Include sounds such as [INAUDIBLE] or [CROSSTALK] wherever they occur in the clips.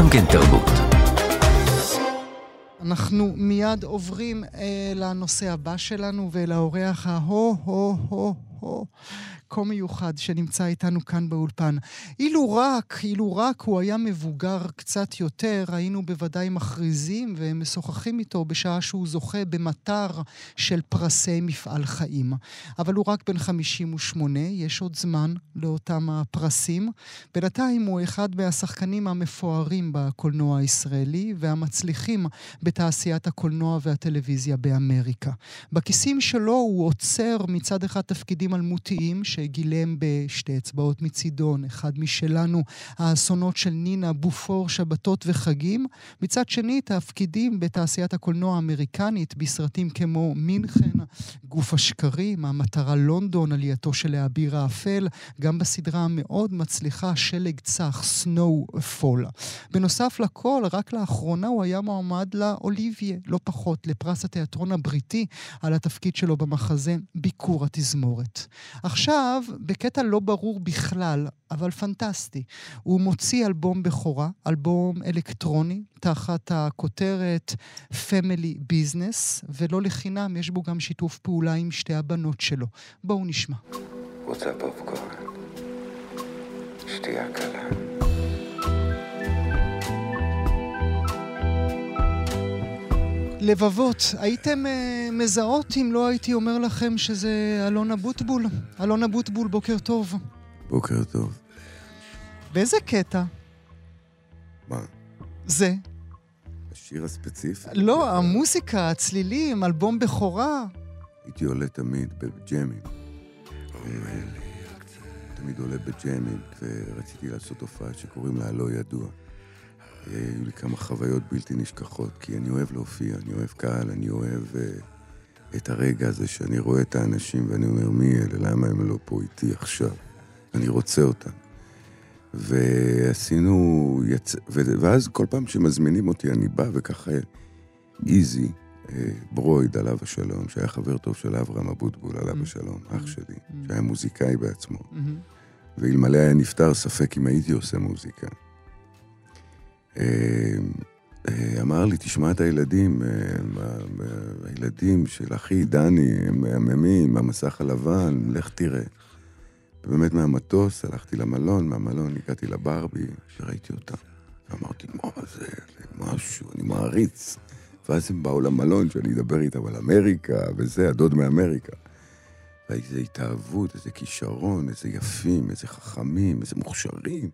גם כן תרבות. אנחנו מיד עוברים אה, לנושא הבא שלנו ולאורח ההו-הו-הו-הו כה מיוחד שנמצא איתנו כאן באולפן. אילו רק, אילו רק הוא היה מבוגר קצת יותר, היינו בוודאי מכריזים ומשוחחים איתו בשעה שהוא זוכה במטר של פרסי מפעל חיים. אבל הוא רק בן 58, יש עוד זמן לאותם הפרסים. בינתיים הוא אחד מהשחקנים המפוארים בקולנוע הישראלי והמצליחים בתעשיית הקולנוע והטלוויזיה באמריקה. בכיסים שלו הוא עוצר מצד אחד תפקידים אלמותיים, שגילם בשתי אצבעות מצידון, אחד משלנו, האסונות של נינה, בופור, שבתות וחגים. מצד שני, תפקידים בתעשיית הקולנוע האמריקנית, בסרטים כמו מינכן, גוף השקרים, המטרה לונדון, עלייתו של האביר האפל, גם בסדרה המאוד מצליחה שלג צח, Snowfall. בנוסף לכל, רק לאחרונה הוא היה מועמד לאוליביה, לא פחות, לפרס התיאטרון הבריטי על התפקיד שלו במחזה ביקור התזמורת. עכשיו, בקטע לא ברור בכלל, אבל פנטסטי, הוא מוציא אלבום בכורה, אלבום אלקטרוני, תחת הכותרת Family Business, ולא לחינם, יש בו גם שיתוף פעולה עם שתי הבנות שלו. בואו נשמע. רוצה פופקורן? שתייה קלה. לבבות, הייתם uh, מזהות אם לא הייתי אומר לכם שזה אלון אבוטבול? אלון אבוטבול, בוקר טוב. בוקר טוב. באיזה קטע? מה? זה. השיר הספציפי? לא, המוזיקה, הצלילים, אלבום בכורה. הייתי עולה תמיד בג'אמים. תמיד עולה בג'אמים, ורציתי לעשות הופעה שקוראים לה לא ידוע. היו לי כמה חוויות בלתי נשכחות, כי אני אוהב להופיע, אני אוהב קהל, אני אוהב uh, את הרגע הזה שאני רואה את האנשים ואני אומר, מי אלה? למה הם לא פה איתי עכשיו? אני רוצה אותם. ועשינו, יצ... ו... ואז כל פעם שמזמינים אותי אני בא וככה איזי, אה, ברויד עליו השלום, שהיה חבר טוב של אברהם אבוטבול עליו Mm. השלום, אח Mm. שלי, Mm. שהיה מוזיקאי בעצמו. מהמם. ואלמלא היה נפטר, ספק אם הייתי עושה מוזיקה. אה, אמר לי, תשמע את הילדים, אה, הילדים של אחי דני, הם מהממים, המסך הלבן, לך תראה. באמת מהמטוס, הלכתי למלון, מהמלון הגעתי לברבי, וראיתי אותם. ואמרתי, מה זה, זה משהו, אני מעריץ. ואז הם באו למלון שאני אדבר איתם על אמריקה, וזה, הדוד מאמריקה. ואיזה התאהבות, איזה כישרון, איזה יפים, איזה חכמים, איזה מוכשרים.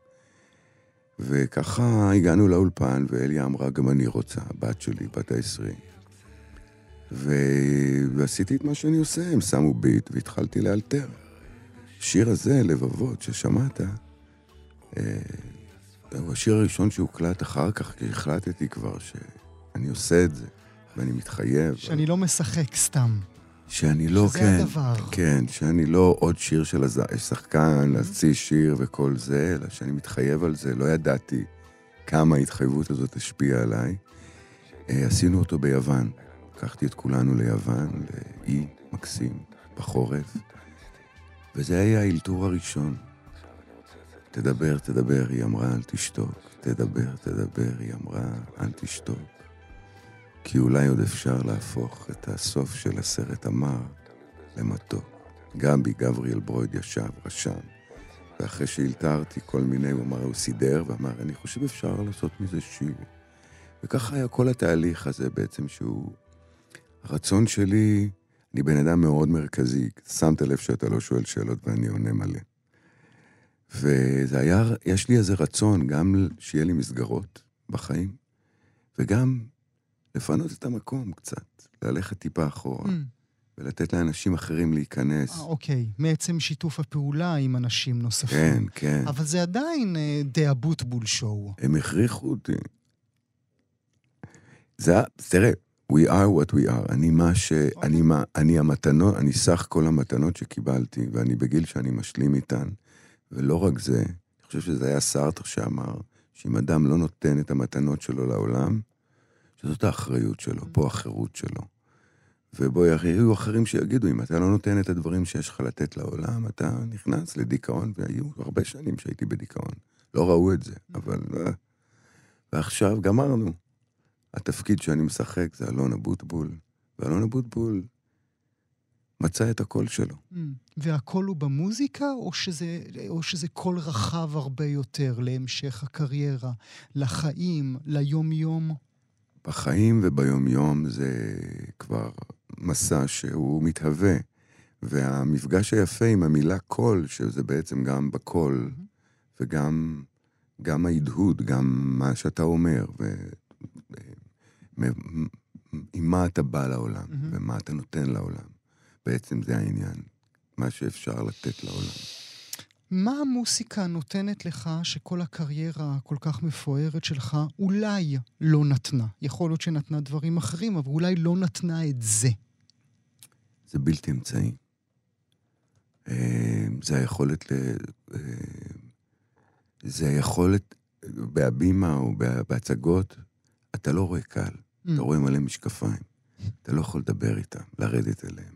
וככה הגענו לאולפן, ואליה אמרה, גם אני רוצה, הבת שלי, בת העשרים. ו... ועשיתי את מה שאני עושה, הם שמו ביט והתחלתי לאלתר. השיר הזה, לבבות, ששמעת, אה, הוא השיר הראשון שהוקלט אחר כך, כי החלטתי כבר שאני עושה את זה, ואני מתחייב. שאני לא משחק סתם. שאני לא, שזה כן, הדבר. כן, שאני לא עוד שיר של הז... שחקן, להוציא שיר וכל זה, אלא שאני מתחייב על זה. לא ידעתי כמה ההתחייבות הזאת השפיעה עליי. אה, עשינו אותו ביוון. לקחתי את כולנו ליוון, לאי מקסים, בחורף, וזה היה האלתור הראשון. תדבר, תדבר, היא אמרה, אל תשתוק. תדבר, תדבר, היא אמרה, אל תשתוק. כי אולי עוד אפשר להפוך את הסוף של הסרט המר למתוק. גבי, גבריאל ברויד ישב, רשם, ואחרי שהלתרתי כל מיני, הוא אמר, הוא סידר, ואמר, אני חושב אפשר לעשות מזה שיר. וככה היה כל התהליך הזה בעצם, שהוא... הרצון שלי, אני בן אדם מאוד מרכזי, שמת לב שאתה לא שואל שאלות ואני עונה מלא. וזה היה, יש לי איזה רצון גם שיהיה לי מסגרות בחיים, וגם לפנות את המקום קצת, ללכת טיפה אחורה, Mm. ולתת לאנשים אחרים להיכנס. אה, אוקיי, מעצם שיתוף הפעולה עם אנשים נוספים. כן, כן. אבל זה עדיין אה, די אבוטבול שואו. הם הכריחו אותי. זה, תראה, we are what we are. אני מה ש... אני מה... אני המתנות, אני סך כל המתנות שקיבלתי, ואני בגיל שאני משלים איתן. ולא רק זה, אני חושב שזה היה סארטר שאמר, שאם אדם לא נותן את המתנות שלו לעולם, שזאת האחריות שלו, פה החירות שלו. ובו יהיו אחרים שיגידו, אם אתה לא נותן את הדברים שיש לך לתת לעולם, אתה נכנס לדיכאון, והיו הרבה שנים שהייתי בדיכאון. לא ראו את זה, אבל... אה. ועכשיו גמרנו. התפקיד שאני משחק זה אלון אבוטבול, ואלון אבוטבול מצא את הקול שלו. Mm. והקול הוא במוזיקה, או שזה, או שזה קול רחב הרבה יותר להמשך הקריירה, לחיים, ליום-יום? בחיים וביום-יום זה כבר מסע שהוא מתהווה. והמפגש היפה עם המילה קול, שזה בעצם גם בקול, וגם גם ההדהוד, גם מה שאתה אומר, ועם מה אתה בא לעולם, ומה אתה נותן לעולם. בעצם זה העניין, מה שאפשר לתת לעולם. מה המוסיקה נותנת לך שכל הקריירה הכל כך מפוארת שלך אולי לא נתנה? יכול להיות שנתנה דברים אחרים, אבל אולי לא נתנה את זה. זה בלתי אמצעי. אה, זה היכולת ל... אה, זה היכולת, בהבימה או בהצגות, אתה לא רואה קהל, mm. אתה רואה מלא משקפיים. אתה לא יכול לדבר איתם, לרדת אליהם.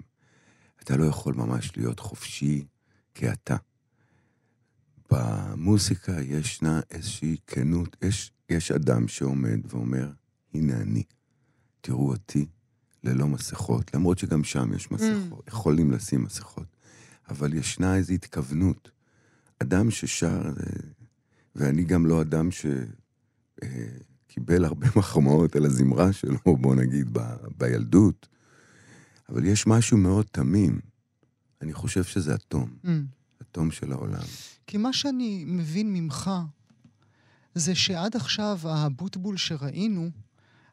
אתה לא יכול ממש להיות חופשי כאתה. במוזיקה ישנה איזושהי כנות, יש, יש אדם שעומד ואומר, הנה אני, תראו אותי ללא מסכות, למרות שגם שם יש מסכות, mm. יכולים לשים מסכות, אבל ישנה איזו התכוונות. אדם ששר, אה, ואני גם לא אדם שקיבל אה, הרבה [LAUGHS] מחמאות על הזמרה שלו, בוא נגיד, ב, בילדות, אבל יש משהו מאוד תמים. אני חושב שזה התום, mm. התום של העולם. כי מה שאני מבין ממך, זה שעד עכשיו הבוטבול שראינו,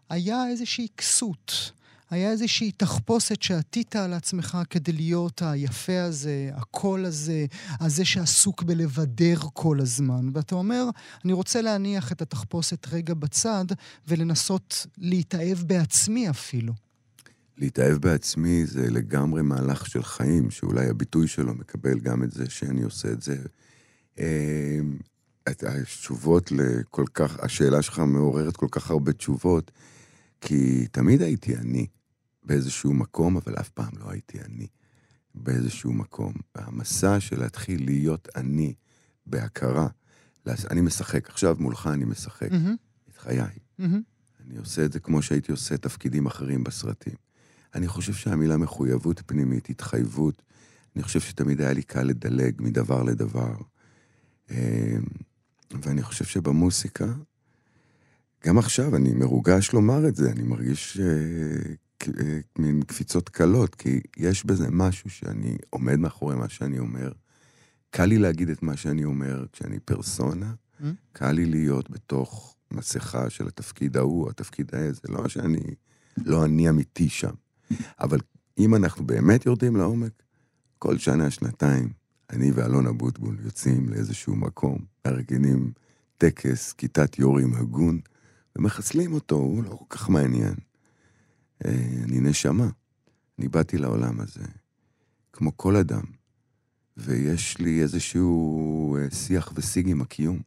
היה איזושהי כסות. היה איזושהי תחפושת שעטית על עצמך כדי להיות היפה הזה, הקול הזה, הזה שעסוק בלבדר כל הזמן. ואתה אומר, אני רוצה להניח את התחפושת רגע בצד ולנסות להתאהב בעצמי אפילו. להתאהב בעצמי זה לגמרי מהלך של חיים, שאולי הביטוי שלו מקבל גם את זה שאני עושה את זה. את התשובות לכל כך, השאלה שלך מעוררת כל כך הרבה תשובות, כי תמיד הייתי אני באיזשהו מקום, אבל אף פעם לא הייתי אני באיזשהו מקום. והמסע של להתחיל להיות אני בהכרה, אני משחק, עכשיו מולך אני משחק mm-hmm. את חיי. Mm-hmm. אני עושה את זה כמו שהייתי עושה תפקידים אחרים בסרטים. אני חושב שהמילה מחויבות פנימית, התחייבות, אני חושב שתמיד היה לי קל לדלג מדבר לדבר. אמ, ואני חושב שבמוסיקה, גם עכשיו אני מרוגש לומר את זה, אני מרגיש אה, אה, מין קפיצות קלות, כי יש בזה משהו שאני עומד מאחורי מה שאני אומר. קל לי להגיד את מה שאני אומר כשאני פרסונה, mm? קל לי להיות בתוך מסכה של התפקיד ההוא, התפקיד הזה, זה לא שאני, לא אני אמיתי שם. אבל אם אנחנו באמת יורדים לעומק, כל שנה, שנתיים, אני ואלון אבוטבול יוצאים לאיזשהו מקום, מארגנים טקס, כיתת יורים הגון, ומחסלים אותו, הוא לא כל כך מעניין. אה, אני נשמה. אני באתי לעולם הזה, כמו כל אדם, ויש לי איזשהו אה, שיח ושיג עם הקיום,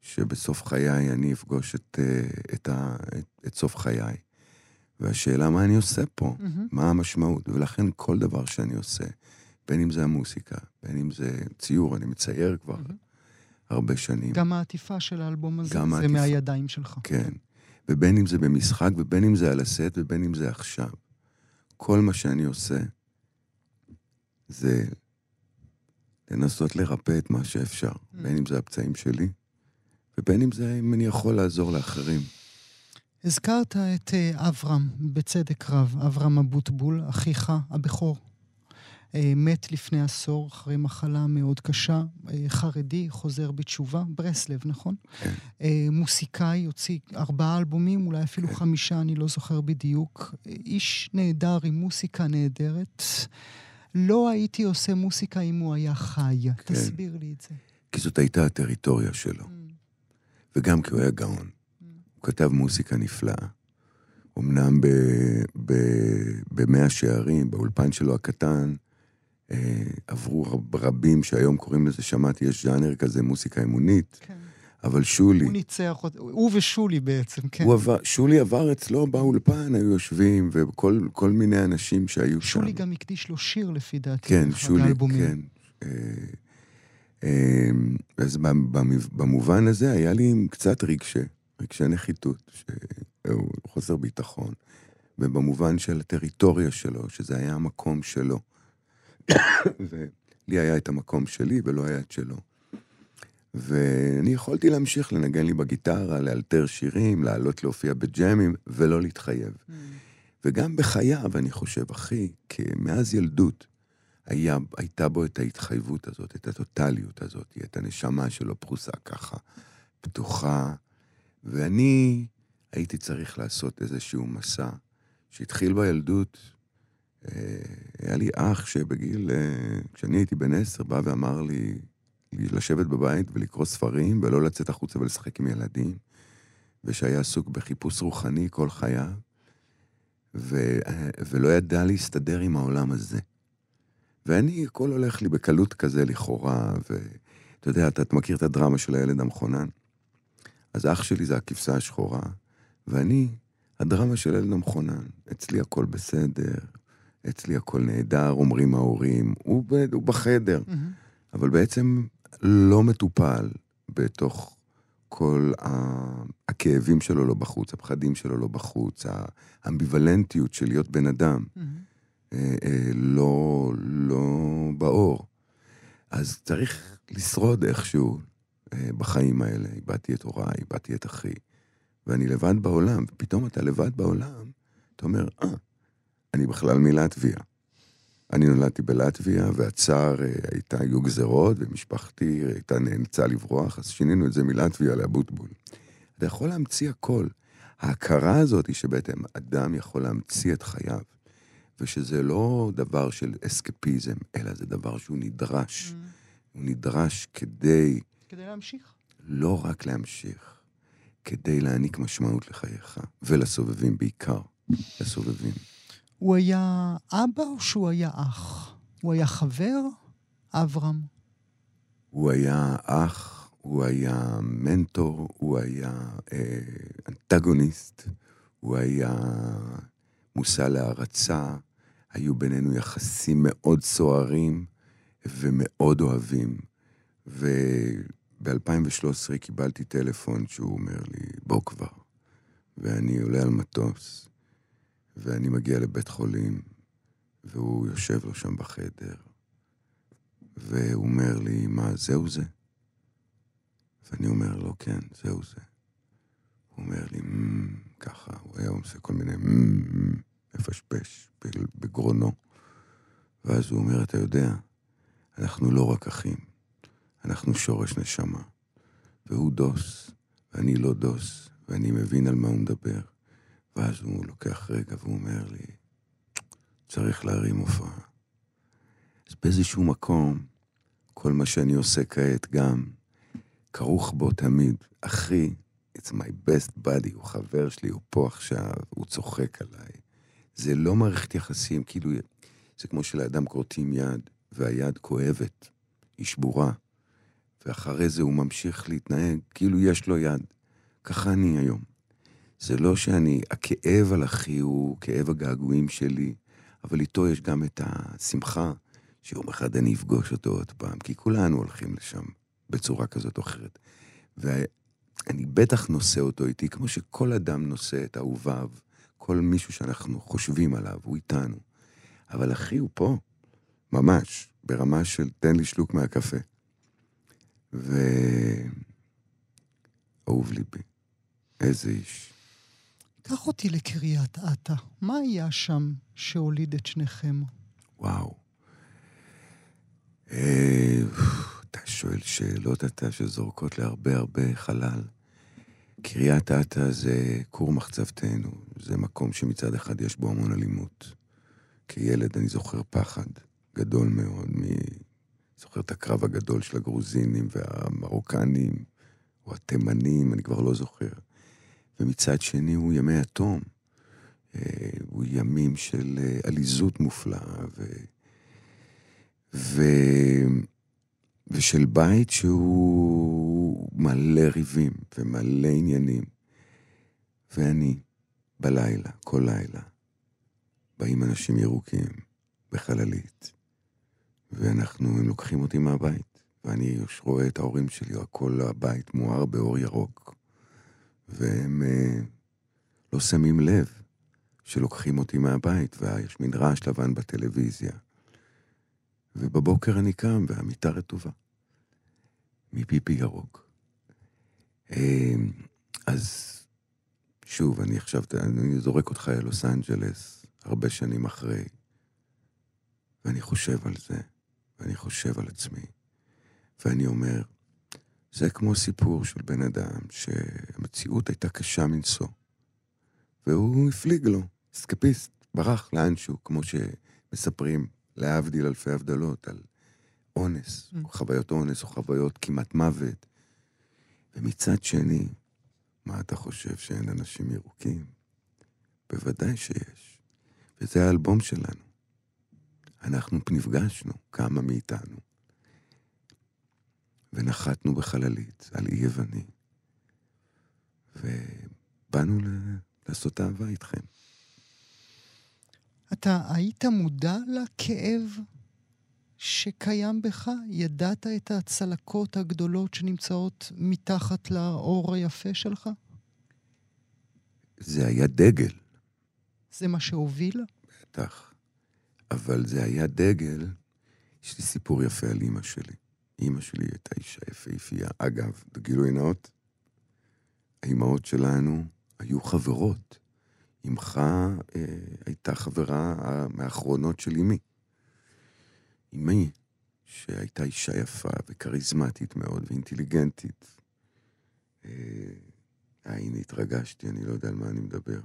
שבסוף חיי אני אפגוש את, אה, את, ה, את, את סוף חיי. והשאלה מה אני עושה פה, mm-hmm. מה המשמעות, ולכן כל דבר שאני עושה, בין אם זה המוסיקה, בין אם זה ציור, אני מצייר כבר mm-hmm. הרבה שנים. גם העטיפה של האלבום הזה, זה העטיפה. מהידיים שלך. כן, ובין אם זה במשחק, ובין אם זה על הסט, ובין אם זה עכשיו. כל מה שאני עושה זה לנסות לרפא את מה שאפשר, mm-hmm. בין אם זה הפצעים שלי, ובין אם זה אם אני יכול לעזור לאחרים. הזכרת את אה, אברהם, בצדק רב, אברהם אבוטבול, אחיך הבכור. אה, מת לפני עשור אחרי מחלה מאוד קשה, אה, חרדי, חוזר בתשובה, ברסלב, נכון? כן. מוסיקאי, הוציא ארבעה אלבומים, אולי אפילו כן. חמישה, אני לא זוכר בדיוק. איש נהדר עם מוסיקה נהדרת. לא הייתי עושה מוסיקה אם הוא היה חי. כן. תסביר לי את זה. כי זאת הייתה הטריטוריה שלו. Mm. וגם כי הוא היה גאון. הוא כתב מוסיקה נפלאה. אמנם במאה שערים, באולפן שלו הקטן, אה, עברו רבים שהיום קוראים לזה, שמעתי, יש ז'אנר כזה, מוסיקה אמונית. כן. אבל שולי... הוא ניצח, הוא ושולי בעצם, כן. הוא עבר, שולי עבר אצלו באולפן, היו יושבים, וכל מיני אנשים שהיו שולי שם. שולי גם הקדיש לו שיר, לפי דעתי. כן, שולי, כן. אה, אה, אז במובן הזה היה לי קצת רגשי. רגשי נחיתות, שהוא חוסר ביטחון, ובמובן של הטריטוריה שלו, שזה היה המקום שלו. ולי היה את המקום שלי ולא היה את שלו. ואני יכולתי להמשיך לנגן לי בגיטרה, לאלתר שירים, לעלות להופיע בג'אמים, ולא להתחייב. Mm. וגם בחייו, אני חושב, אחי, מאז ילדות, היה, הייתה בו את ההתחייבות הזאת, את הטוטליות הזאת, את הנשמה שלו פרוסה ככה, פתוחה. ואני הייתי צריך לעשות איזשהו מסע שהתחיל בילדות. אה, היה לי אח שבגיל, אה, כשאני הייתי בן עשר, בא ואמר לי לשבת בבית ולקרוא ספרים ולא לצאת החוצה ולשחק עם ילדים, ושהיה עסוק בחיפוש רוחני כל חייו, ו, ולא ידע להסתדר עם העולם הזה. ואני, הכל הולך לי בקלות כזה לכאורה, ואתה יודע, אתה מכיר את הדרמה של הילד המכונן? אז אח שלי זה הכבשה השחורה, ואני, הדרמה של הילד המכונן. אצלי הכל בסדר, אצלי הכל נהדר, אומרים ההורים, הוא, ב, הוא בחדר. Mm-hmm. אבל בעצם לא מטופל בתוך כל הכאבים שלו לא בחוץ, הפחדים שלו לא בחוץ, האמביוולנטיות של להיות בן אדם mm-hmm. לא, לא באור. אז צריך לשרוד איכשהו בחיים האלה. איבדתי את הוריי, איבדתי את אחי, ואני לבד בעולם, ופתאום אתה לבד בעולם, אתה אומר, אה, אני בכלל מלטביה. אני נולדתי בלטביה, והצער, אה, הייתה, היו גזרות, ומשפחתי הייתה נאלצה לברוח, אז שינינו את זה מלטביה לאבוטבול. אתה יכול להמציא הכל. ההכרה הזאת היא שבעצם אדם יכול להמציא את חייו, ושזה לא דבר של אסקפיזם, אלא זה דבר שהוא נדרש. Mm. הוא נדרש כדי... כדי להמשיך. לא רק להמשיך, כדי להעניק משמעות לחייך, ולסובבים בעיקר, לסובבים. הוא היה אבא או שהוא היה אח? הוא היה חבר? אברהם. הוא היה אח, הוא היה מנטור, הוא היה אה, אנטגוניסט, הוא היה מושא להערצה, היו בינינו יחסים מאוד סוערים ומאוד אוהבים. וב-2013 קיבלתי טלפון שהוא אומר לי, בוא כבר. ואני עולה על מטוס, ואני מגיע לבית חולים, והוא יושב לו שם בחדר, והוא אומר לי, מה, זהו זה? ואני אומר לו, כן, זהו זה. הוא אומר לי, mm, ככה, הוא היה עושה כל מיני mm, מפשפש בגרונו. ואז הוא אומר, אתה יודע, אנחנו לא רק אחים, אנחנו שורש נשמה. והוא דוס, ואני לא דוס, ואני מבין על מה הוא מדבר. ואז הוא לוקח רגע והוא אומר לי, צריך להרים הופעה. אז באיזשהו מקום, כל מה שאני עושה כעת גם, כרוך בו תמיד. אחי, it's my best buddy, הוא חבר שלי, הוא פה עכשיו, הוא צוחק עליי. זה לא מערכת יחסים, כאילו, זה כמו שלאדם כורתים יד, והיד כואבת, היא שבורה, ואחרי זה הוא ממשיך להתנהג כאילו יש לו יד. ככה אני היום. זה לא שאני, הכאב על אחי הוא כאב הגעגועים שלי, אבל איתו יש גם את השמחה שיום אחד אני אפגוש אותו עוד פעם, כי כולנו הולכים לשם בצורה כזאת או אחרת. ואני בטח נושא אותו איתי, כמו שכל אדם נושא את אהוביו, כל מישהו שאנחנו חושבים עליו, הוא איתנו. אבל אחי הוא פה, ממש, ברמה של תן לי שלוק מהקפה. ואהוב ליבי, איזה איש. קח אותי לקריית אתא. מה היה שם שהוליד את שניכם? וואו. אה, אתה שואל שאלות אתה שזורקות להרבה הרבה חלל. קריית אתא זה כור מחצבתנו, זה מקום שמצד אחד יש בו המון אלימות. כילד אני זוכר פחד גדול מאוד מ... זוכר את הקרב הגדול של הגרוזינים והמרוקנים, או התימנים, אני כבר לא זוכר. ומצד שני הוא ימי התום. אה, הוא ימים של אה, עליזות מופלאה, ו... ו... ושל בית שהוא מלא ריבים ומלא עניינים. ואני, בלילה, כל לילה, באים אנשים ירוקים בחללית, ואנחנו, הם לוקחים אותי מהבית, ואני רואה את ההורים שלי, הכל הבית מואר באור ירוק. והם אה, לא שמים לב שלוקחים אותי מהבית, ויש מין רעש לבן בטלוויזיה. ובבוקר אני קם והמיטה רטובה. מפיפי ירוק. אה, אז שוב, אני עכשיו, אני זורק אותך ללוס אנג'לס, הרבה שנים אחרי, ואני חושב על זה, ואני חושב על עצמי, ואני אומר, זה כמו סיפור של בן אדם שהמציאות הייתה קשה מנשוא, והוא הפליג לו, אסקפיסט, ברח לאנשהו, כמו שמספרים, להבדיל אלפי הבדלות, על אונס, או mm. חוויות אונס, או חוויות כמעט מוות. ומצד שני, מה אתה חושב, שאין אנשים ירוקים? בוודאי שיש. וזה האלבום שלנו. אנחנו נפגשנו, כמה מאיתנו, ונחתנו בחללית על אי יווני, ובאנו לעשות אהבה איתכם. אתה היית מודע לכאב שקיים בך? ידעת את הצלקות הגדולות שנמצאות מתחת לאור היפה שלך? זה היה דגל. זה מה שהוביל? בטח. אבל זה היה דגל, יש לי סיפור יפה על אימא שלי. אימא שלי הייתה אישה יפהפייה. אגב, בגילוי נאות, האימהות שלנו היו חברות. אמך אה, הייתה חברה מהאחרונות של אמי. אמי, שהייתה אישה יפה וכריזמטית מאוד ואינטליגנטית. אה, הנה, התרגשתי, אני לא יודע על מה אני מדבר.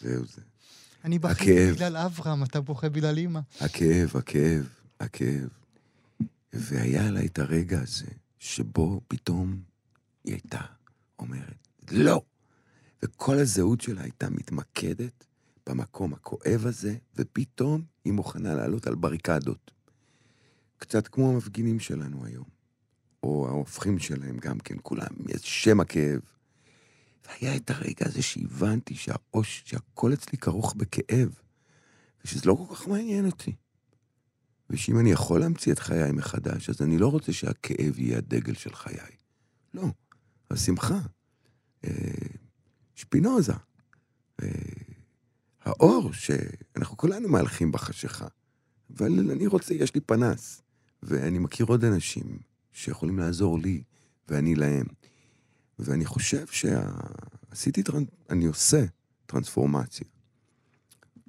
זהו זה. אני בכיתי בגלל אברהם, אתה בוכה בגלל אימא. הכאב, הכאב, הכאב. והיה לה את הרגע הזה, שבו פתאום היא הייתה אומרת, לא. וכל הזהות שלה הייתה מתמקדת במקום הכואב הזה, ופתאום היא מוכנה לעלות על בריקדות. קצת כמו המפגינים שלנו היום, או ההופכים שלהם גם כן, כולם, יש שם הכאב. והיה את הרגע הזה שהבנתי שהאוש, שהכל אצלי כרוך בכאב, ושזה לא כל כך מעניין אותי. ושאם אני יכול להמציא את חיי מחדש, אז אני לא רוצה שהכאב יהיה הדגל של חיי. לא, השמחה. אה, שפינוזה. אה, האור, שאנחנו כולנו מהלכים בחשיכה, אבל אני רוצה, יש לי פנס, ואני מכיר עוד אנשים שיכולים לעזור לי, ואני להם. ואני חושב שעשיתי, טרנ... אני עושה טרנספורמציה,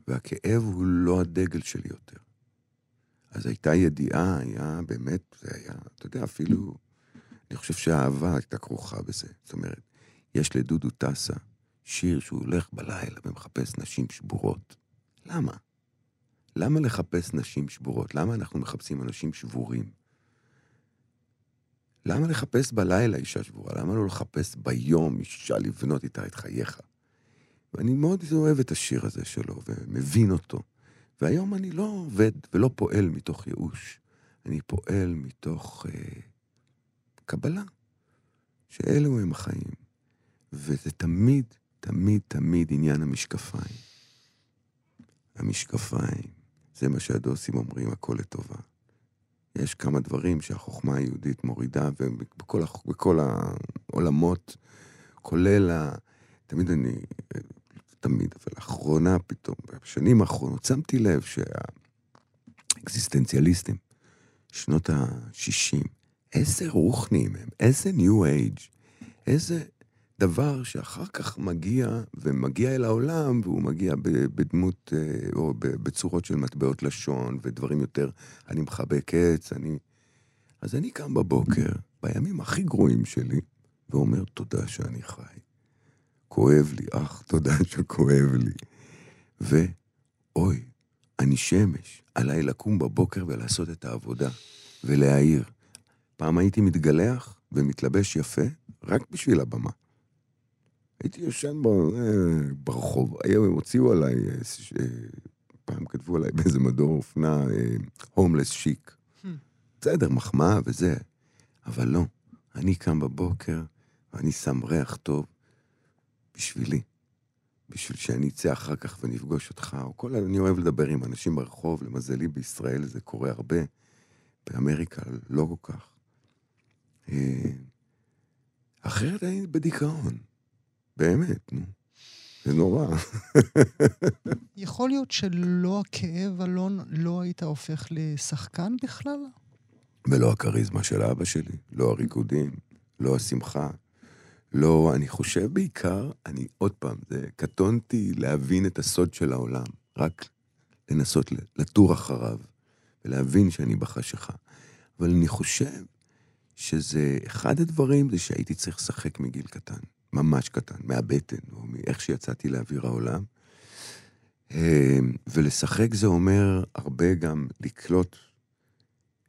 והכאב הוא לא הדגל שלי יותר. אז הייתה ידיעה, היה באמת, זה היה, אתה יודע, אפילו, אני חושב שהאהבה הייתה כרוכה בזה. זאת אומרת, יש לדודו טסה שיר שהוא הולך בלילה ומחפש נשים שבורות. למה? למה לחפש נשים שבורות? למה אנחנו מחפשים אנשים שבורים? למה לחפש בלילה אישה שבורה? למה לא לחפש ביום אישה לבנות איתה את חייך? ואני מאוד אוהב את השיר הזה שלו ומבין אותו. והיום אני לא עובד ולא פועל מתוך ייאוש, אני פועל מתוך אה, קבלה, שאלו הם החיים. וזה תמיד תמיד תמיד עניין המשקפיים. המשקפיים, זה מה שהדוסים אומרים, הכל לטובה. יש כמה דברים שהחוכמה היהודית מורידה, ובכל בכל העולמות, כולל ה... תמיד אני... תמיד, אבל לאחרונה פתאום, בשנים האחרונות, שמתי לב שהאקזיסטנציאליסטים, שנות ה-60, איזה רוחנים הם, איזה ניו אייג', איזה דבר שאחר כך מגיע, ומגיע אל העולם, והוא מגיע בדמות, אה, או בצורות של מטבעות לשון, ודברים יותר, אני מחבק עץ, אני... אז אני קם בבוקר, בימים הכי גרועים שלי, ואומר, תודה שאני חי. כואב לי, אך, תודה שכואב לי. ואוי, אני שמש, עליי לקום בבוקר ולעשות את העבודה, ולהעיר. פעם הייתי מתגלח ומתלבש יפה, רק בשביל הבמה. הייתי יושן אה, ברחוב, היום הם הוציאו עליי, אה, אה, פעם כתבו עליי באיזה מדור אופנה, הומלס שיק. Hmm. בסדר, מחמאה וזה, אבל לא. אני קם בבוקר, ואני שם ריח טוב בשבילי. בשביל שאני אצא אחר כך ונפגוש אותך, או כל... אני אוהב לדבר עם אנשים ברחוב, למזלי בישראל זה קורה הרבה, באמריקה לא כל כך. אחרת אני בדיכאון. באמת, נו. זה נורא. יכול להיות שלא הכאב, אלון, לא היית הופך לשחקן בכלל? ולא הכריזמה של אבא שלי, לא הריקודים, לא השמחה. לא, אני חושב בעיקר, אני עוד פעם, זה קטונתי להבין את הסוד של העולם, רק לנסות לטור אחריו ולהבין שאני בחשיכה. אבל אני חושב שזה, אחד הדברים זה שהייתי צריך לשחק מגיל קטן, ממש קטן, מהבטן, או מאיך שיצאתי לאוויר העולם. אמ, ולשחק זה אומר הרבה גם לקלוט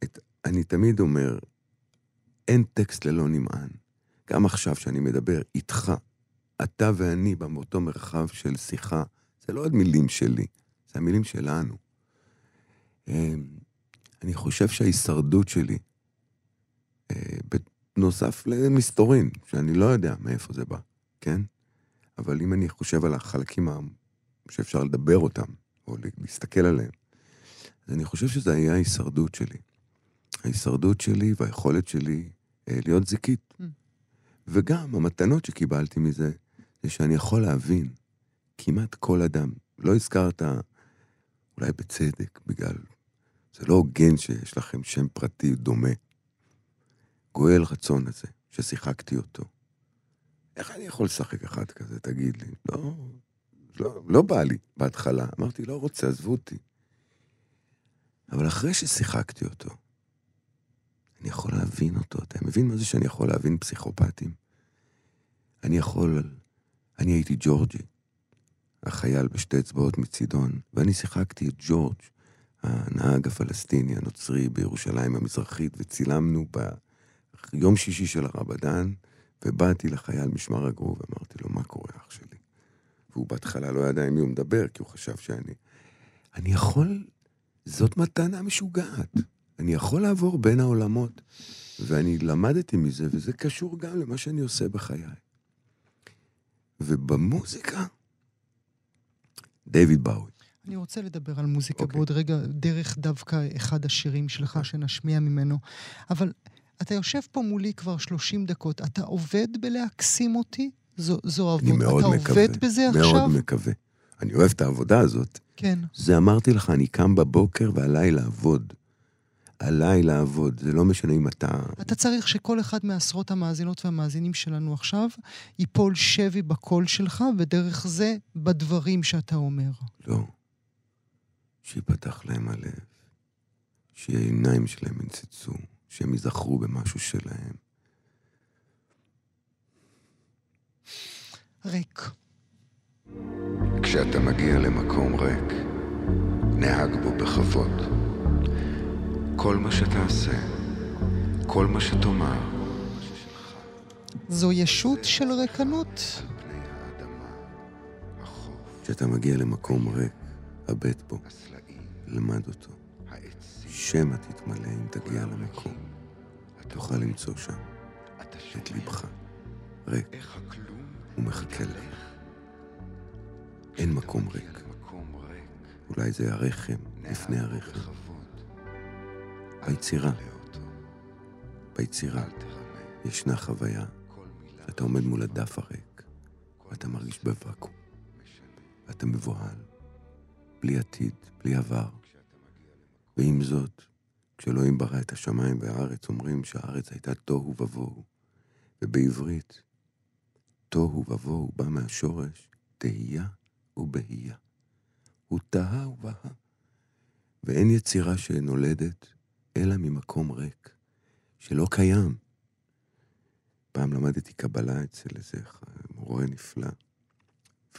את, אני תמיד אומר, אין טקסט ללא נמען. גם עכשיו שאני מדבר איתך, אתה ואני באותו מרחב של שיחה, זה לא עוד מילים שלי, זה המילים שלנו. אמ, אני חושב שההישרדות שלי, בנוסף למסתורין, שאני לא יודע מאיפה זה בא, כן? אבל אם אני חושב על החלקים שאפשר לדבר אותם, או להסתכל עליהם, אז אני חושב שזה היה ההישרדות שלי. ההישרדות שלי והיכולת שלי אה, להיות זיקית. Mm. וגם המתנות שקיבלתי מזה, זה שאני יכול להבין כמעט כל אדם. לא הזכרת, אולי בצדק, בגלל... זה לא הוגן שיש לכם שם פרטי דומה. גואל רצון הזה, ששיחקתי אותו. איך אני יכול לשחק אחד כזה, תגיד לי? לא, לא, לא בא לי בהתחלה. אמרתי, לא רוצה, עזבו אותי. אבל אחרי ששיחקתי אותו, אני יכול להבין אותו. אתה מבין מה זה שאני יכול להבין פסיכופטים? אני יכול... אני הייתי ג'ורג'י, החייל בשתי אצבעות מצידון, ואני שיחקתי את ג'ורג', הנהג הפלסטיני הנוצרי בירושלים המזרחית, וצילמנו ביום שישי של הרמדאן, ובאתי לחייל משמר הגרוב ואמרתי לו, מה קורה אח שלי? והוא בהתחלה לא ידע עם מי הוא מדבר, כי הוא חשב שאני... אני יכול... זאת מתנה משוגעת. אני יכול לעבור בין העולמות, ואני למדתי מזה, וזה קשור גם למה שאני עושה בחיי. ובמוזיקה, דיוויד באוי. אני רוצה לדבר על מוזיקה okay. אוקיי. בעוד רגע, דרך דווקא אחד השירים שלך שנשמיע ממנו. אבל אתה יושב פה מולי כבר 30 דקות, אתה עובד בלהקסים אותי? זו, זו עבודה. אני מאוד אתה מקווה. עובד בזה מאוד עכשיו? מאוד מקווה. אני אוהב את העבודה הזאת. כן. זה אמרתי לך, אני קם בבוקר ועליי לעבוד. עליי לעבוד, זה לא משנה אם אתה... אתה צריך שכל אחד מעשרות המאזינות והמאזינים שלנו עכשיו ייפול שבי בקול שלך, ודרך זה בדברים שאתה אומר. לא. שיפתח להם הלב, שהעיניים שלהם ינצצו, שהם ייזכרו במשהו שלהם. ריק. כשאתה מגיע למקום ריק, נהג בו בכבוד. כל מה שתעשה, כל מה שתאמר, זו ישות של ריקנות. כשאתה מגיע למקום ריק, הבט בו, למד אותו. שמא תתמלא אם תגיע למקום. תוכל למצוא שם את ליבך, ריק, ומחכה לך. אין מקום ריק. אולי זה הרחם לפני הרחם. ביצירה, ביצירה. ישנה חוויה שאתה עומד מול הדף הריק, ואתה מרגיש בוואקום, ואתה מבוהל, בלי עתיד, בלי עבר. ועם זאת, כשאלוהים ברא את השמיים והארץ, אומרים שהארץ הייתה תוהו ובוהו. ובעברית, תוהו ובוהו בא מהשורש תהייה ובהייה. הוא תהה ובהה. ואין יצירה שנולדת אלא ממקום ריק, שלא קיים. פעם למדתי קבלה אצל איזה מורה נפלא,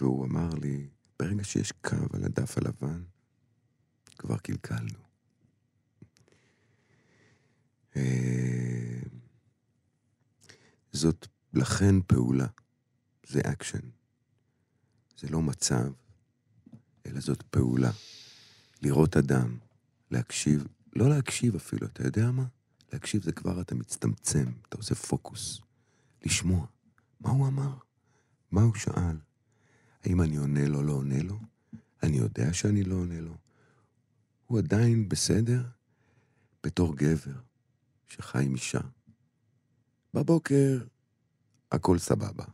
והוא אמר לי, ברגע שיש קו על הדף הלבן, כבר קלקלנו. אה, זאת לכן פעולה, זה אקשן. זה לא מצב, אלא זאת פעולה. לראות אדם, להקשיב לא להקשיב אפילו, אתה יודע מה? להקשיב זה כבר אתה מצטמצם, אתה עושה פוקוס. לשמוע. מה הוא אמר? מה הוא שאל? האם אני עונה לו, לא עונה לו? אני יודע שאני לא עונה לו. הוא עדיין בסדר? בתור גבר שחי עם אישה. בבוקר הכל סבבה.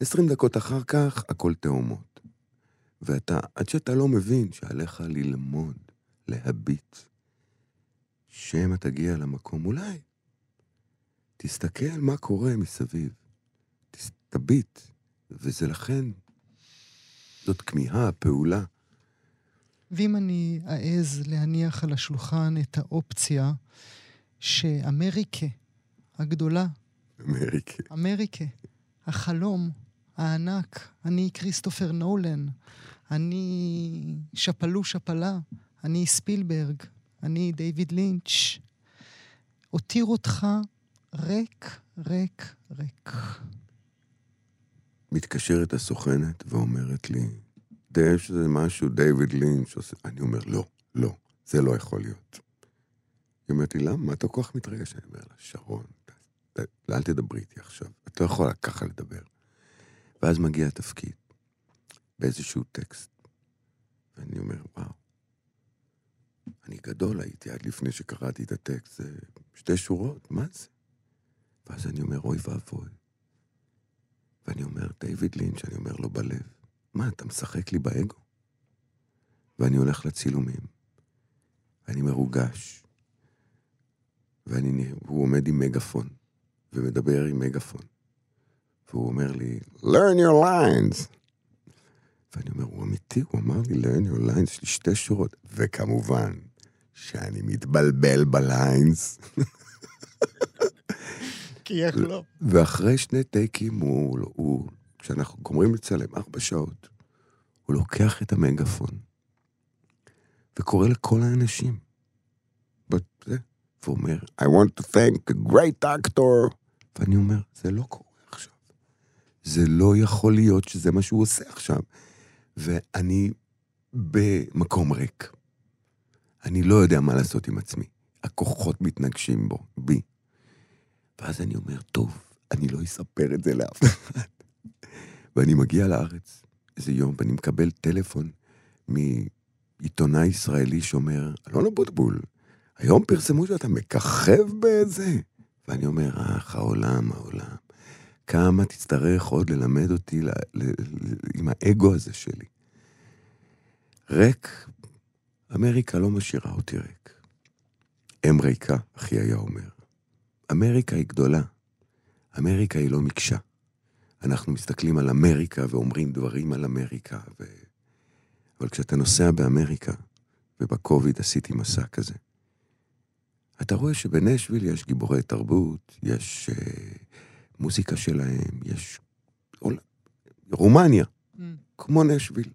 עשרים דקות אחר כך, הכל תאומות. ואתה, עד שאתה לא מבין שעליך ללמוד, להביט, שמא תגיע למקום, אולי תסתכל מה קורה מסביב. תביט, וזה לכן, זאת כמיהה, פעולה. ואם אני אעז להניח על השולחן את האופציה שאמריקה הגדולה, אמריקה. אמריקה, החלום הענק, אני כריסטופר נולן, אני שפלו שפלה, אני ספילברג, אני דיוויד לינץ', הותיר אותך ריק, ריק, ריק. מתקשרת הסוכנת ואומרת לי, די שזה משהו דיוויד לינץ'. אני אומר, לא, לא, זה לא יכול להיות. היא אומרת לי, למה? מה אתה כל כך מתרגש? אני אומר לה, שרון, אל תדברי איתי עכשיו, את לא יכולה ככה לדבר. ואז מגיע התפקיד, באיזשהו טקסט, ואני אומר, וואו, אני גדול הייתי עד לפני שקראתי את הטקסט, זה שתי שורות, מה זה? ואז אני אומר, אוי ואבוי. ואני אומר, דיוויד לינץ', אני אומר לו בלב, מה, אתה משחק לי באגו? ואני הולך לצילומים, ואני מרוגש, והוא עומד עם מגפון, ומדבר עם מגפון, והוא אומר לי, learn your lines. ואני אומר, הוא אמיתי, הוא אמר לי, learn your lines, יש לי שתי שורות, וכמובן, שאני מתבלבל בליינס. [LAUGHS] כי איך לא? ואחרי שני טייקים, הוא, הוא, כשאנחנו גומרים לצלם ארבע שעות, הוא לוקח את המגפון וקורא לכל האנשים. ואומר, I want to thank a great actor. ואני אומר, זה לא קורה עכשיו. זה לא יכול להיות שזה מה שהוא עושה עכשיו. ואני במקום ריק. אני לא יודע מה לעשות עם עצמי. הכוחות מתנגשים בו, בי. ואז אני אומר, טוב, אני לא אספר את זה לאף אחד. ואני מגיע לארץ איזה יום, ואני מקבל טלפון מעיתונאי ישראלי שאומר, אלון אבוטבול, היום פרסמו שאתה מככב בזה. ואני אומר, אך, העולם, העולם. כמה תצטרך עוד ללמד אותי ל, ל, ל, עם האגו הזה שלי. ריק, אמריקה לא משאירה אותי ריק. אם ריקה, אחי היה אומר. אמריקה היא גדולה. אמריקה היא לא מקשה. אנחנו מסתכלים על אמריקה ואומרים דברים על אמריקה, ו... אבל כשאתה נוסע באמריקה, ובקוביד עשיתי מסע כזה, אתה רואה שבנשוויל יש גיבורי תרבות, יש uh, מוזיקה שלהם, יש... עול- רומניה, Mm. כמו נשוויל,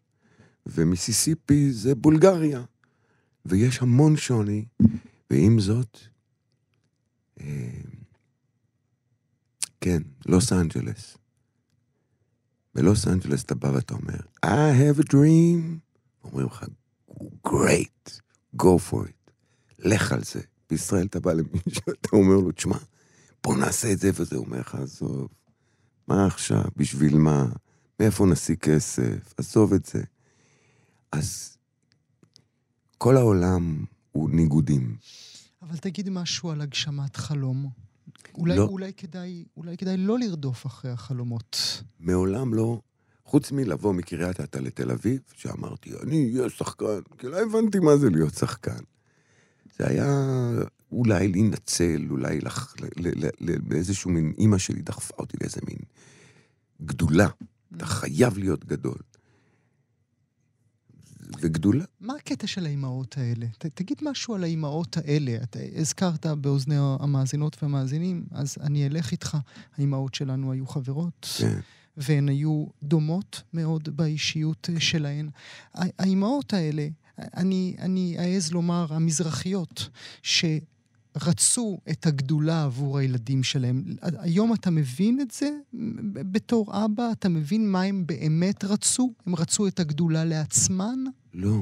ומיסיסיפי זה בולגריה, ויש המון שוני, ועם זאת, אה, כן, לוס אנג'לס. בלוס אנג'לס אתה בא ואתה אומר, I have a dream. אומרים לך, great, go for it, לך על זה. בישראל אתה בא למישהו, [LAUGHS] אתה אומר לו, תשמע, בוא נעשה את זה וזה. הוא אומר לך, עזוב, מה עכשיו, בשביל מה? מאיפה נשיג כסף? עזוב את זה. אז כל העולם הוא ניגודים. אבל תגיד משהו על הגשמת חלום. אולי, לא. אולי, כדאי, אולי כדאי לא לרדוף אחרי החלומות. מעולם לא, חוץ מלבוא מקריית אתא לתל אביב, שאמרתי, אני אהיה שחקן, כי לא הבנתי מה זה להיות שחקן. זה היה אולי להינצל, אולי לח... לאיזשהו מין, אימא שלי דחפה אותי לאיזה מין גדולה. אתה חייב להיות גדול. וגדולה, מה הקטע של האימהות האלה? ת, תגיד משהו על האימהות האלה. אתה הזכרת באוזני המאזינות והמאזינים, אז אני אלך איתך. האימהות שלנו היו חברות, כן. והן היו דומות מאוד באישיות שלהן. האימהות האלה, אני, אני אעז לומר, המזרחיות, שרצו את הגדולה עבור הילדים שלהם. היום אתה מבין את זה בתור אבא? אתה מבין מה הם באמת רצו? הם רצו את הגדולה לעצמן? לא.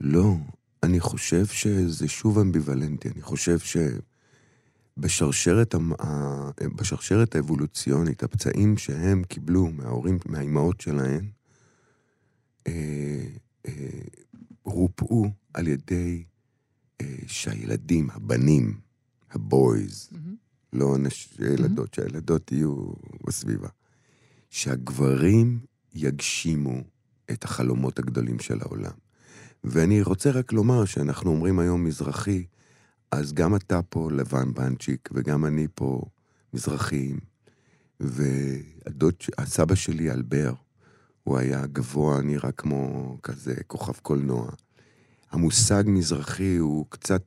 לא. אני חושב שזה שוב אמביוולנטי. אני חושב שבשרשרת ה- בשרשרת האבולוציונית, הפצעים שהם קיבלו מההורים, מהאימהות שלהם, אה, רופאו על ידי אה, שהילדים, הבנים, הבויז, מהמם. לא. ילדות, שהילדות יהיו בסביבה. שהגברים יגשימו את החלומות הגדולים של העולם. ואני רוצה רק לומר שאנחנו אומרים היום מזרחי, אז גם אתה פה לבן בנצ'יק, וגם אני פה מזרחים. והדוד, הסבא שלי, אלבר, הוא היה גבוה, נראה כמו כזה כוכב קולנוע. המושג מזרחי הוא קצת...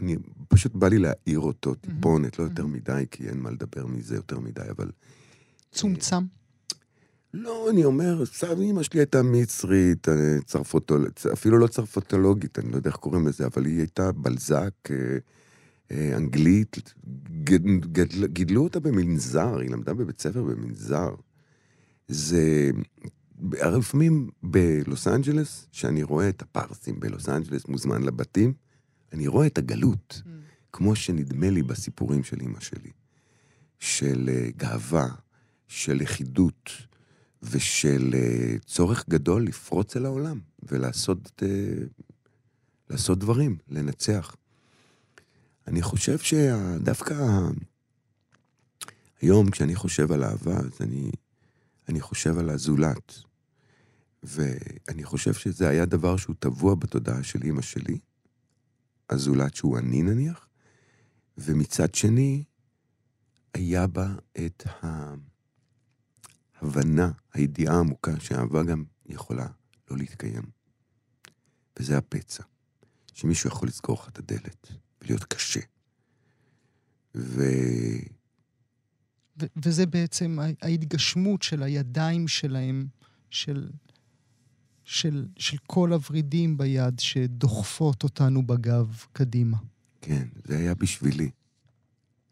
אני, פשוט בא לי להעיר אותו טיפונת, לא יותר מדי, כי אין מה לדבר מזה יותר מדי, אבל... צומצם. לא, אני אומר, סבא אמא שלי הייתה מצרית, אה, צרפותולוגית, אפילו לא צרפתולוגית, אני לא יודע איך קוראים לזה, אבל היא הייתה בלזק, אה, אה, אנגלית, גד, גד, גידלו אותה במנזר, היא למדה בבית ספר במנזר. זה... לפעמים בלוס אנג'לס, שאני רואה את הפרסים בלוס אנג'לס, מוזמן לבתים, אני רואה את הגלות, mm. כמו שנדמה לי בסיפורים של אימא שלי, של גאווה, של לכידות, ושל uh, צורך גדול לפרוץ אל העולם ולעשות uh, לעשות דברים, לנצח. אני חושב שדווקא היום, כשאני חושב על אהבה, אז אני, אני חושב על הזולת. ואני חושב שזה היה דבר שהוא טבוע בתודעה של אימא שלי, הזולת שהוא אני נניח, ומצד שני, היה בה את. ההבנה, הידיעה העמוקה שהאהבה גם יכולה לא להתקיים. וזה הפצע, שמישהו יכול לסגור לך את הדלת ולהיות קשה. ו... ו- וזה בעצם ההתגשמות של הידיים שלהם, של, של, של כל הוורידים ביד שדוחפות אותנו בגב קדימה. כן, זה היה בשבילי.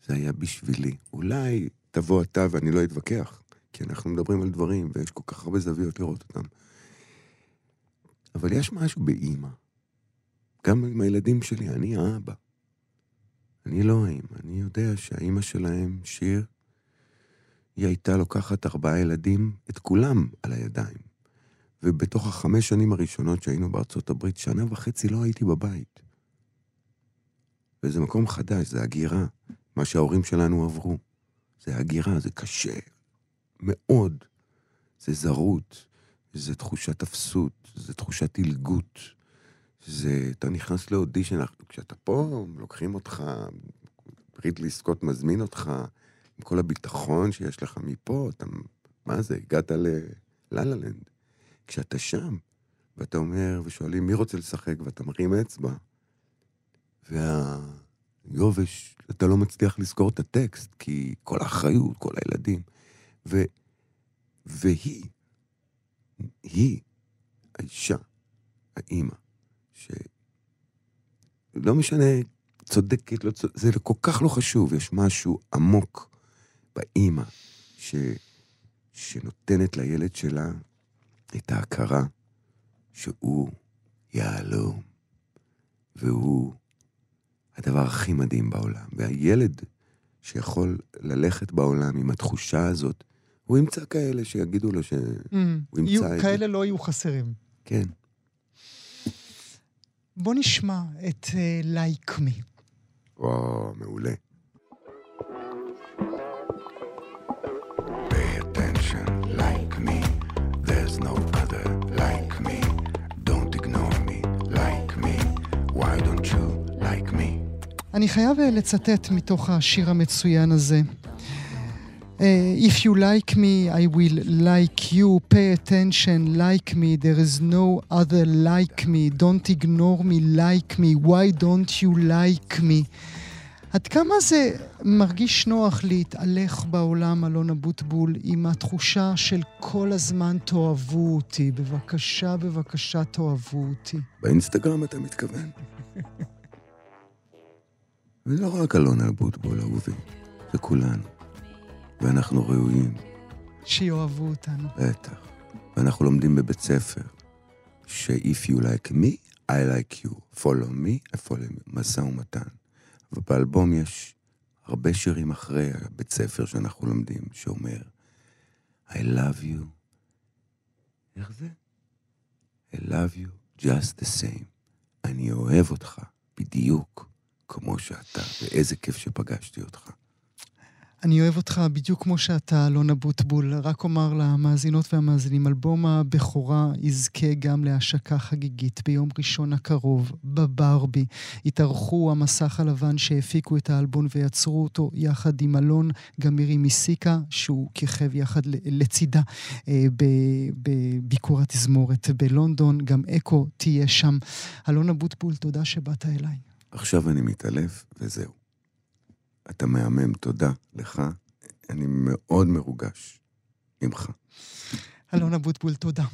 זה היה בשבילי. אולי תבוא אתה ואני לא אתווכח. כי אנחנו מדברים על דברים, ויש כל כך הרבה זוויות לראות אותם. אבל יש משהו באימא. גם עם הילדים שלי, אני האבא. אני לא האימא, אני יודע שהאימא שלהם, שיר, היא הייתה לוקחת ארבעה ילדים, את כולם על הידיים. ובתוך החמש שנים הראשונות שהיינו בארצות הברית, שנה וחצי לא הייתי בבית. וזה מקום חדש, זה הגירה, מה שההורים שלנו עברו. זה הגירה, זה קשה, מאוד. זה זרות, זה תחושת אפסות, זה תחושת עילגות. זה, אתה נכנס לאודישן, כשאתה פה, לוקחים אותך, רידלי סקוט מזמין אותך, עם כל הביטחון שיש לך מפה, אתה, מה זה, הגעת ללה לנד. כשאתה שם, ואתה אומר, ושואלים מי רוצה לשחק, ואתה מרים אצבע, והיובש, אתה לא מצליח לזכור את הטקסט, כי כל האחריות, כל הילדים. ו, והיא, היא, האישה, האימא, שלא משנה, צודקת, לא צודקת, זה כל כך לא חשוב, יש משהו עמוק באימא, ש, שנותנת לילד שלה את ההכרה שהוא יהלום, והוא הדבר הכי מדהים בעולם. והילד שיכול ללכת בעולם עם התחושה הזאת הוא ימצא כאלה שיגידו לו שהוא mm, ימצא את זה. כאלה לא יהיו חסרים. כן. בוא נשמע את לייק uh, מי. Like וואו, מעולה. אני חייב אה, לצטט מתוך השיר המצוין הזה. Uh, if you like me, I will like you. Pay attention, like me. There is no other like me. Don't ignore me, like me. Why don't you like me? עד כמה זה מרגיש נוח להתהלך בעולם, אלון אבוטבול, עם התחושה של כל הזמן תאהבו אותי. בבקשה, בבקשה, תאהבו אותי. באינסטגרם אתה מתכוון? [LAUGHS] זה לא רק אלון אבוטבול, אהובי, זה כולנו. ואנחנו ראויים. שיאהבו אותנו. בטח. ואנחנו לומדים בבית ספר, ש-if you like me, I like you. follow me, I follow me. משא ומתן. ובאלבום יש הרבה שירים אחרי הבית ספר שאנחנו לומדים, שאומר, I love you. איך זה? I love you just the same. אני אוהב אותך בדיוק כמו שאתה, ואיזה כיף שפגשתי אותך. אני אוהב אותך בדיוק כמו שאתה, אלון אבוטבול. רק אומר למאזינות והמאזינים, אלבום הבכורה יזכה גם להשקה חגיגית ביום ראשון הקרוב, בברבי. התארחו המסך הלבן שהפיקו את האלבום ויצרו אותו יחד עם אלון גמירי מסיקה, שהוא כיכב יחד לצידה אה, בביקור התזמורת בלונדון. גם אקו תהיה שם. אלון אבוטבול, תודה שבאת אליי. עכשיו אני מתעלף, וזהו. אתה מהמם, תודה לך. אני מאוד מרוגש ממך. אלון אבוטבול, תודה.